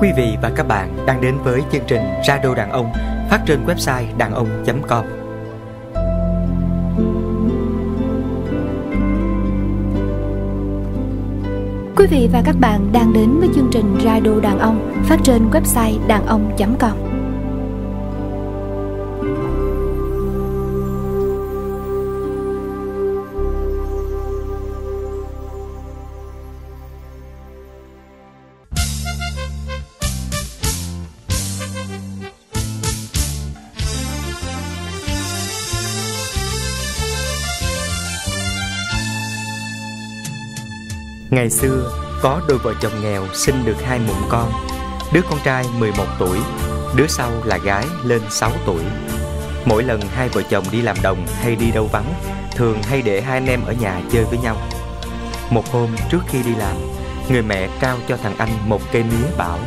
Quý vị và các bạn đang đến với chương trình Radio Đàn Ông, phát trên website đàn ông.com. Quý vị và các bạn đang đến với chương trình Radio Đàn Ông, phát trên website đàn ông.com. Ngày xưa, có đôi vợ chồng nghèo sinh được hai mụn con. Đứa con trai 11 tuổi, đứa sau là gái lên 6 tuổi. Mỗi lần hai vợ chồng đi làm đồng hay đi đâu vắng, thường hay để hai anh em ở nhà chơi với nhau. Một hôm trước khi đi làm, người mẹ trao cho thằng anh một cây mía bảo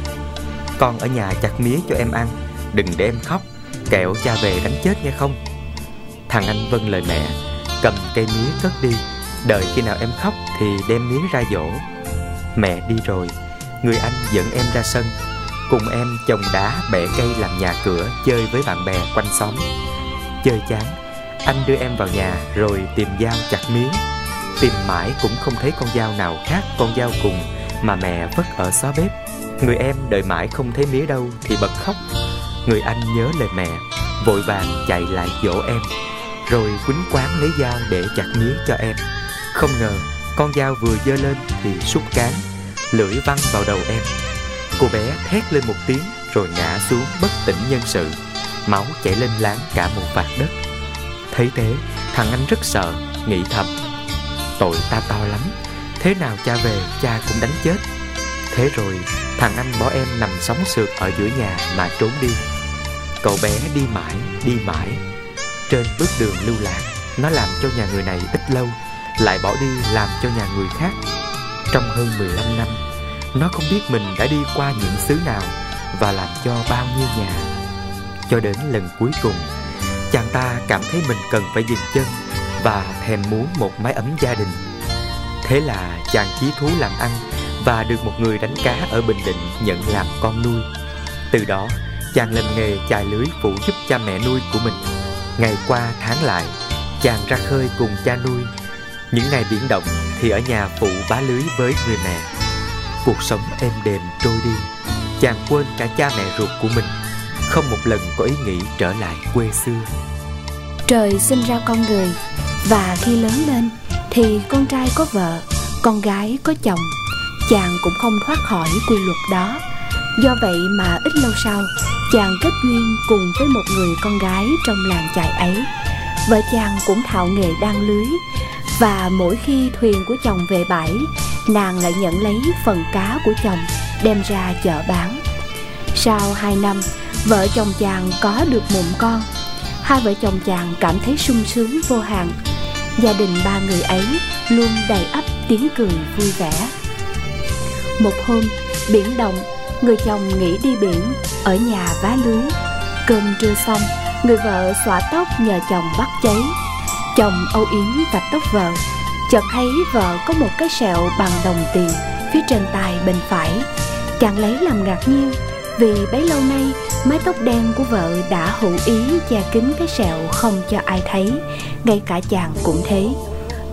Con ở nhà chặt mía cho em ăn, đừng để em khóc, kẹo cha về đánh chết nghe không? Thằng anh vâng lời mẹ, cầm cây mía cất đi Đợi khi nào em khóc thì đem mía ra dỗ. Mẹ đi rồi, Người anh dẫn em ra sân. Cùng em trồng đá bẻ cây làm nhà cửa Chơi với bạn bè quanh xóm. Chơi chán, Anh đưa em vào nhà rồi tìm dao chặt mía Tìm mãi cũng không thấy con dao nào khác con dao cùng Mà mẹ vất ở xó bếp. Người em đợi mãi không thấy mía đâu Thì bật khóc. Người anh nhớ lời mẹ, Vội vàng chạy lại dỗ em, Rồi quýnh quán lấy dao để chặt mía cho em không ngờ, con dao vừa dơ lên thì sút cán, Lưỡi văng vào đầu em. Cô bé thét lên một tiếng rồi ngã xuống bất tỉnh nhân sự, Máu chảy lên láng cả một vạt đất. Thấy thế, thằng anh rất sợ, Nghĩ thầm, Tội ta to lắm, Thế nào cha về, cha cũng đánh chết. Thế rồi, thằng anh bỏ em nằm sóng sượt ở giữa nhà mà trốn đi. Cậu bé đi mãi đi mãi. Trên bước đường lưu lạc, Nó làm cho nhà người này ít lâu lại bỏ đi làm cho nhà người khác. Trong hơn 15 năm, nó không biết mình đã đi qua những xứ nào và làm cho bao nhiêu nhà. Cho đến lần cuối cùng, chàng ta cảm thấy mình cần phải dừng chân và thèm muốn một mái ấm gia đình. Thế là chàng chí thú làm ăn và được một người đánh cá ở Bình Định nhận làm con nuôi. Từ đó, chàng làm nghề chài lưới phụ giúp cha mẹ nuôi của mình. Ngày qua tháng lại, chàng ra khơi cùng cha nuôi những ngày biển động thì ở nhà phụ bá lưới với người mẹ. Cuộc sống êm đềm trôi đi, Chàng quên cả cha mẹ ruột của mình. Không một lần có ý nghĩ trở lại quê xưa. Trời sinh ra con người, Và khi lớn lên Thì con trai có vợ, Con gái có chồng. Chàng cũng không thoát khỏi quy luật đó. Do vậy mà ít lâu sau, Chàng kết duyên cùng với một người con gái trong làng chài ấy. Vợ chàng cũng thạo nghề đan lưới và mỗi khi thuyền của chồng về bãi, nàng lại nhận lấy phần cá của chồng, đem ra chợ bán. Sau hai năm, vợ chồng chàng có được mụn con. Hai vợ chồng chàng cảm thấy sung sướng vô hạn. Gia đình ba người ấy luôn đầy ắp tiếng cười vui vẻ. Một hôm, biển động, người chồng nghỉ đi biển, ở nhà vá lưới. Cơm trưa xong, người vợ xõa tóc nhờ chồng bắt cháy. Chồng âu yếm vạch tóc vợ, Chợt thấy vợ có một cái sẹo bằng đồng tiền Phía trên tay bên phải. Chàng lấy làm ngạc nhiên Vì bấy lâu nay mái tóc đen của vợ đã hữu ý che kín cái sẹo không cho ai thấy, Ngay cả chàng cũng thế.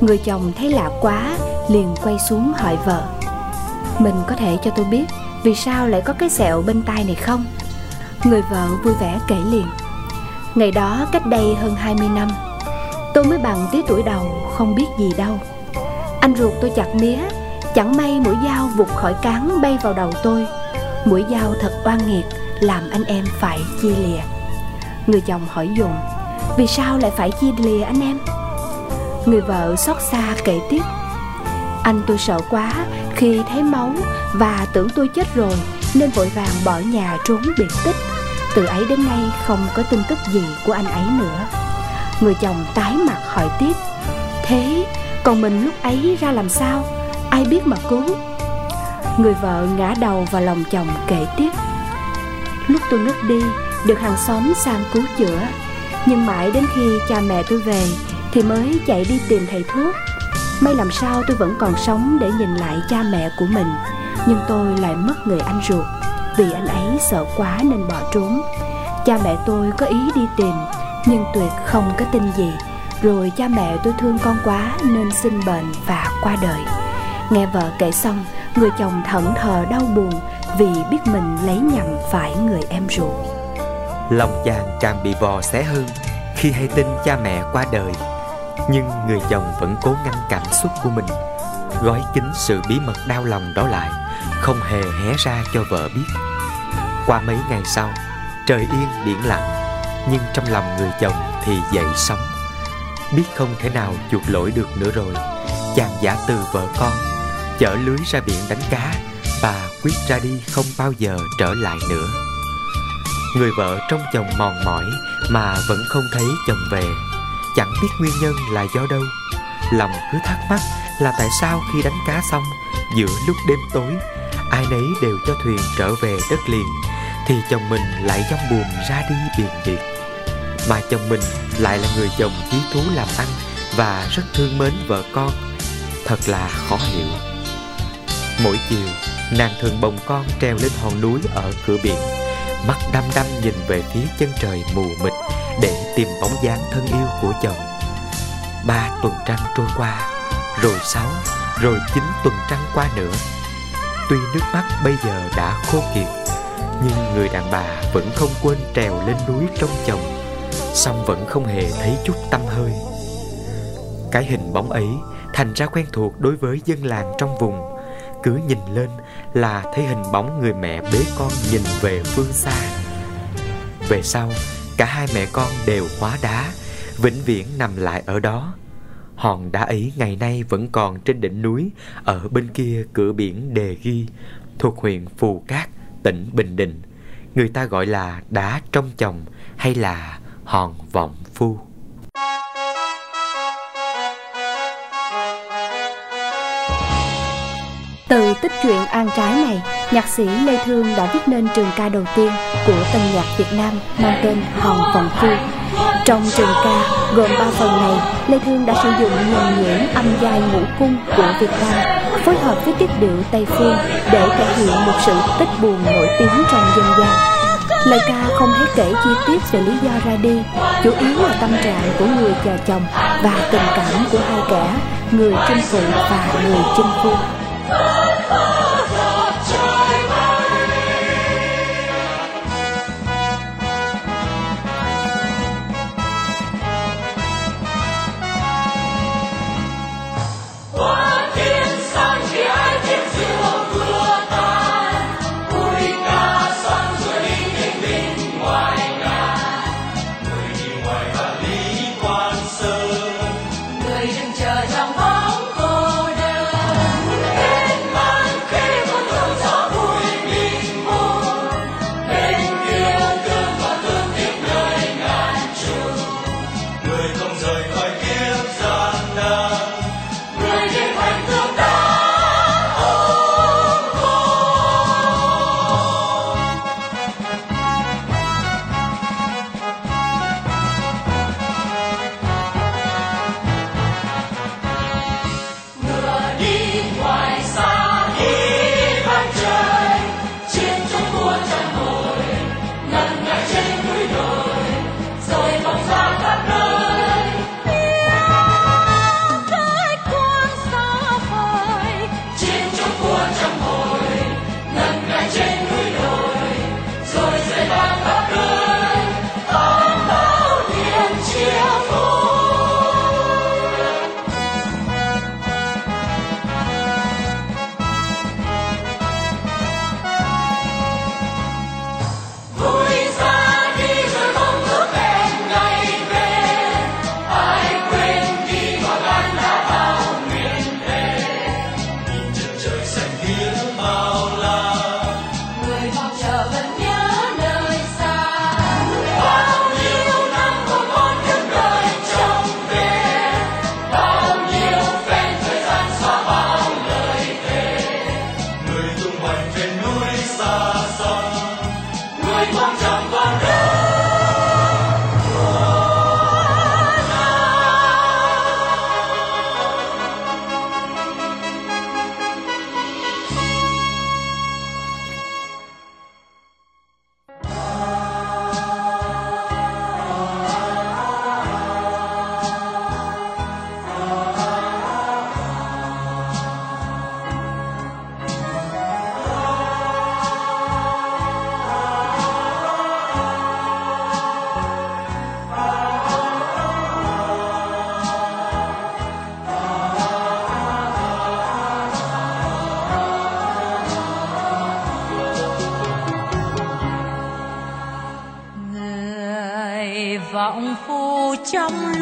Người chồng thấy lạ quá, liền quay xuống hỏi vợ. Mình có thể cho tôi biết Vì sao lại có cái sẹo bên tai này không? Người vợ vui vẻ kể liền. Ngày đó cách đây hơn 20 năm Tôi mới bằng tí tuổi đầu, không biết gì đâu. Anh ruột tôi chặt mía, Chẳng may mũi dao vụt khỏi cán bay vào đầu tôi. Mũi dao thật oan nghiệt, Làm anh em phải chia lìa. Người chồng hỏi dồn, Vì sao lại phải chia lìa anh em? Người vợ xót xa kể tiếp, Anh tôi sợ quá khi thấy máu Và tưởng tôi chết rồi Nên vội vàng bỏ nhà trốn biệt tích. Từ ấy đến nay không có tin tức gì của anh ấy nữa. Người chồng tái mặt hỏi tiếp. Thế, còn mình lúc ấy ra làm sao? Ai biết mà cứu? Người vợ ngã đầu vào lòng chồng kể tiếp. Lúc tôi ngất đi, Được hàng xóm sang cứu chữa. Nhưng mãi đến khi cha mẹ tôi về, Thì mới chạy đi tìm thầy thuốc. May làm sao tôi vẫn còn sống Để nhìn lại cha mẹ của mình. Nhưng tôi lại mất người anh ruột. Vì anh ấy sợ quá nên bỏ trốn. Cha mẹ tôi có ý đi tìm nhưng tuyệt không có tin gì. Rồi cha mẹ tôi thương con quá nên sinh bệnh và qua đời. Nghe vợ kể xong, người chồng thẫn thờ đau buồn vì biết mình lấy nhầm phải người em ruột. Lòng chàng càng bị vò xé hơn khi hay tin cha mẹ qua đời. Nhưng người chồng vẫn cố ngăn cảm xúc của mình, gói kín sự bí mật đau lòng đó lại, không hề hé ra cho vợ biết. Qua mấy ngày sau, trời yên biển lặng nhưng trong lòng người chồng thì dậy sóng. Biết không thể nào chuộc lỗi được nữa rồi. Chàng giả từ vợ con, chở lưới ra biển đánh cá và quyết ra đi không bao giờ trở lại nữa. Người vợ trong chồng mòn mỏi mà vẫn không thấy chồng về. Chẳng biết nguyên nhân là do đâu. Lòng cứ thắc mắc là tại sao khi đánh cá xong, giữa lúc đêm tối, ai nấy đều cho thuyền trở về đất liền, thì chồng mình lại dông buồn ra đi biển biệt mà chồng mình lại là người chồng chí thú làm ăn và rất thương mến vợ con. Thật là khó hiểu. Mỗi chiều, nàng thường bồng con treo lên hòn núi ở cửa biển, mắt đăm đăm nhìn về phía chân trời mù mịt để tìm bóng dáng thân yêu của chồng. Ba tuần trăng trôi qua, rồi sáu, rồi chín tuần trăng qua nữa. Tuy nước mắt bây giờ đã khô kiệt, nhưng người đàn bà vẫn không quên trèo lên núi trong chồng song vẫn không hề thấy chút tâm hơi. Cái hình bóng ấy thành ra quen thuộc đối với dân làng trong vùng. Cứ nhìn lên là thấy hình bóng người mẹ bế con nhìn về phương xa. Về sau, cả hai mẹ con đều hóa đá, vĩnh viễn nằm lại ở đó. Hòn đá ấy ngày nay vẫn còn trên đỉnh núi, ở bên kia cửa biển đề ghi, thuộc huyện phù cát, tỉnh bình định. Người ta gọi là đá trong chồng hay là hòn vọng phu Từ tích truyện An Trái này, nhạc sĩ Lê Thương đã viết nên trường ca đầu tiên của tân nhạc Việt Nam mang tên Hòn Vọng Phu. Trong trường ca gồm ba phần này, Lê Thương đã sử dụng nhuần nhuyễn âm giai ngũ cung của Việt Nam phối hợp với tiết điệu Tây Phương để thể hiện một sự tích buồn nổi tiếng trong dân gian. Lời ca không thấy kể chi tiết về lý do ra đi, chủ yếu là tâm trạng của người chờ chồng và tình cảm của hai kẻ, người chinh phụ và người chinh phu.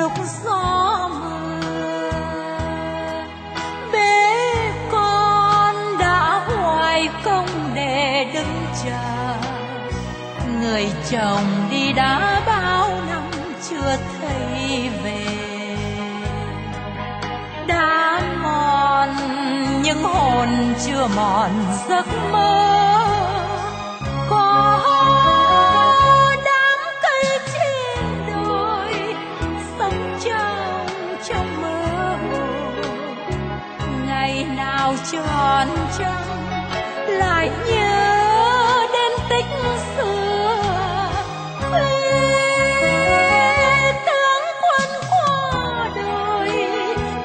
Lúc gió mưa. Bế con đã hoài công để đứng chờ. Người chồng đi đã bao năm chưa thấy về. Đã mòn những hồn chưa mòn giấc mơ. Tròn trăng, lại nhớ đến tích xưa. Tướng quân qua đời,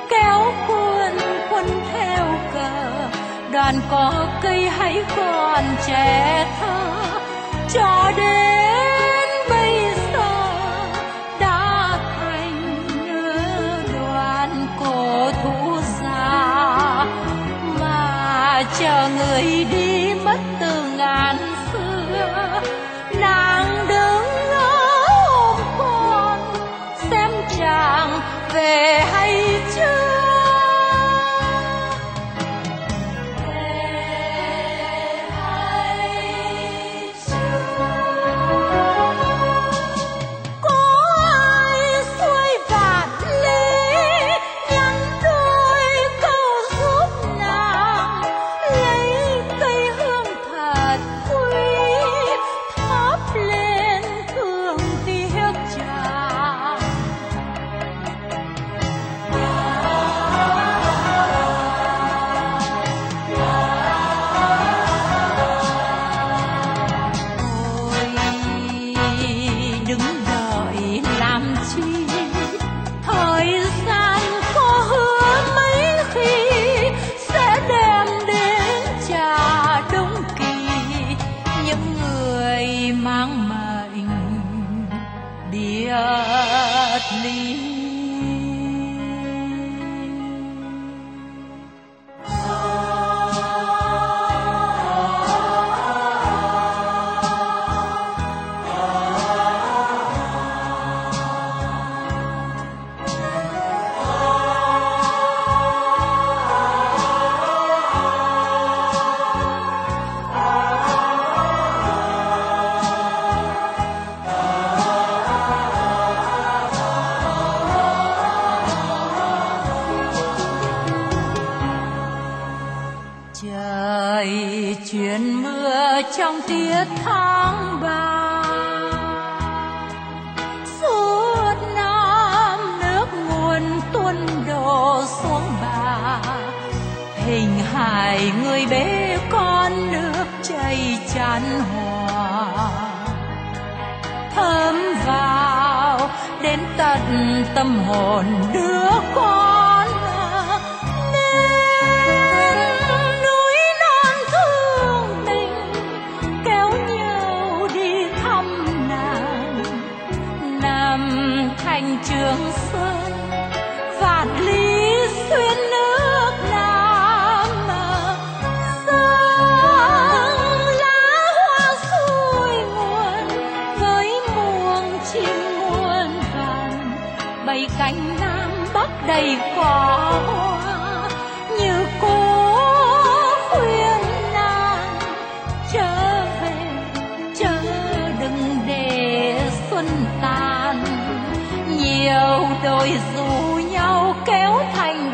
kéo quân quân theo cờ. Đoàn có cây hãy còn trẻ thơ, cho đến người đi trong tiết tháng ba. Suốt năm nước nguồn tuôn đổ xuống bà. Hình hài người bế con nước chảy tràn hòa. Thấm vào đến tận tâm hồn đứa đôi dù nhau kéo thành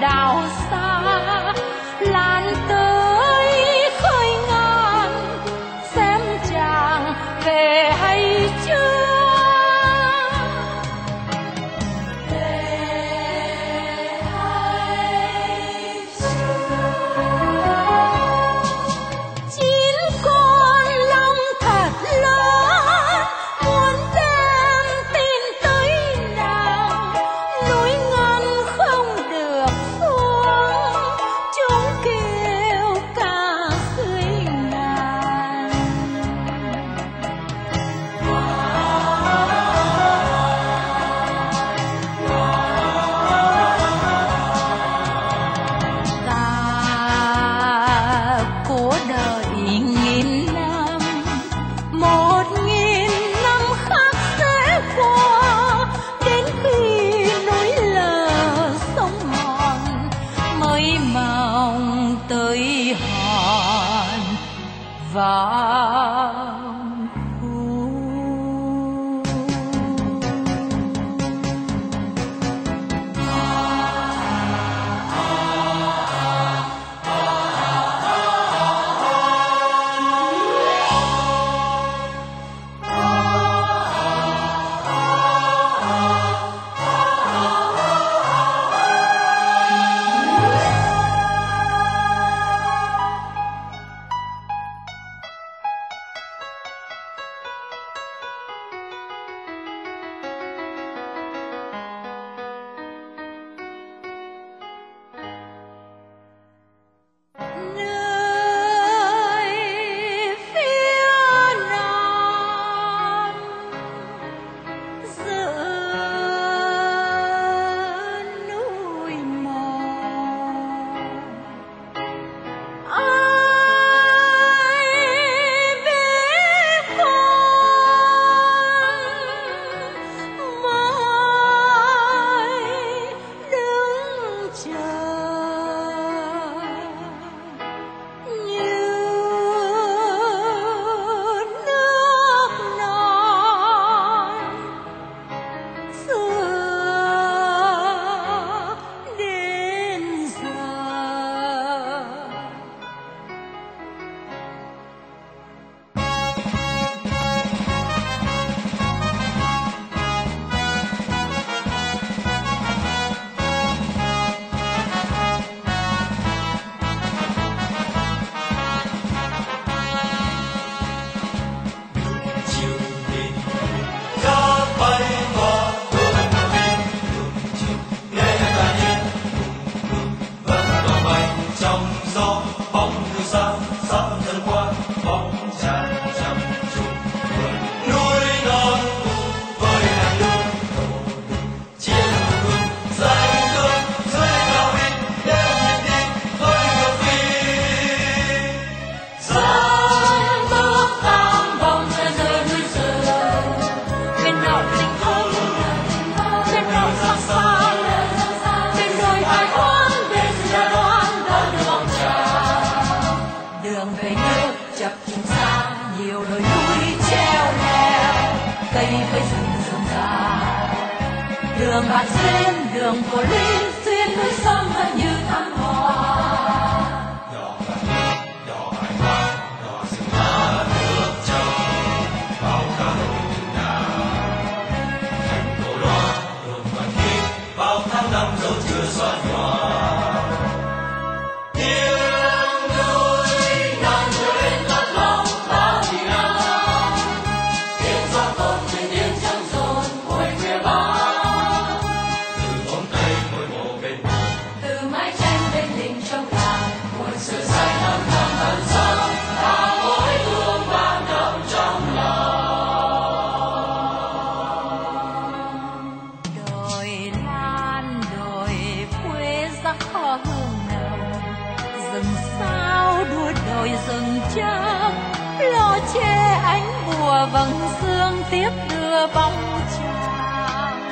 vầng dương tiếp đưa bóng tràng.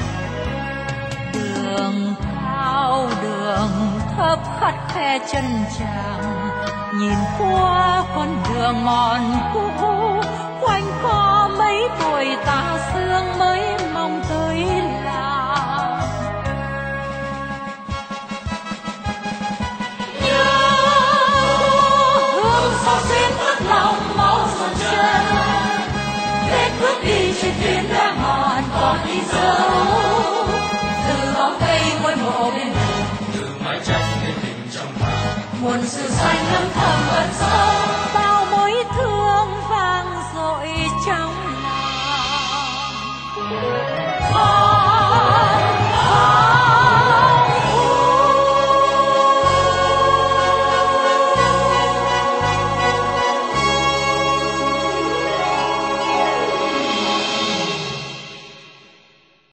Đường cao đường thấp khắt khe chân chàng. Nhìn qua con đường mòn cũ, quanh co mấy tuổi ta xương mới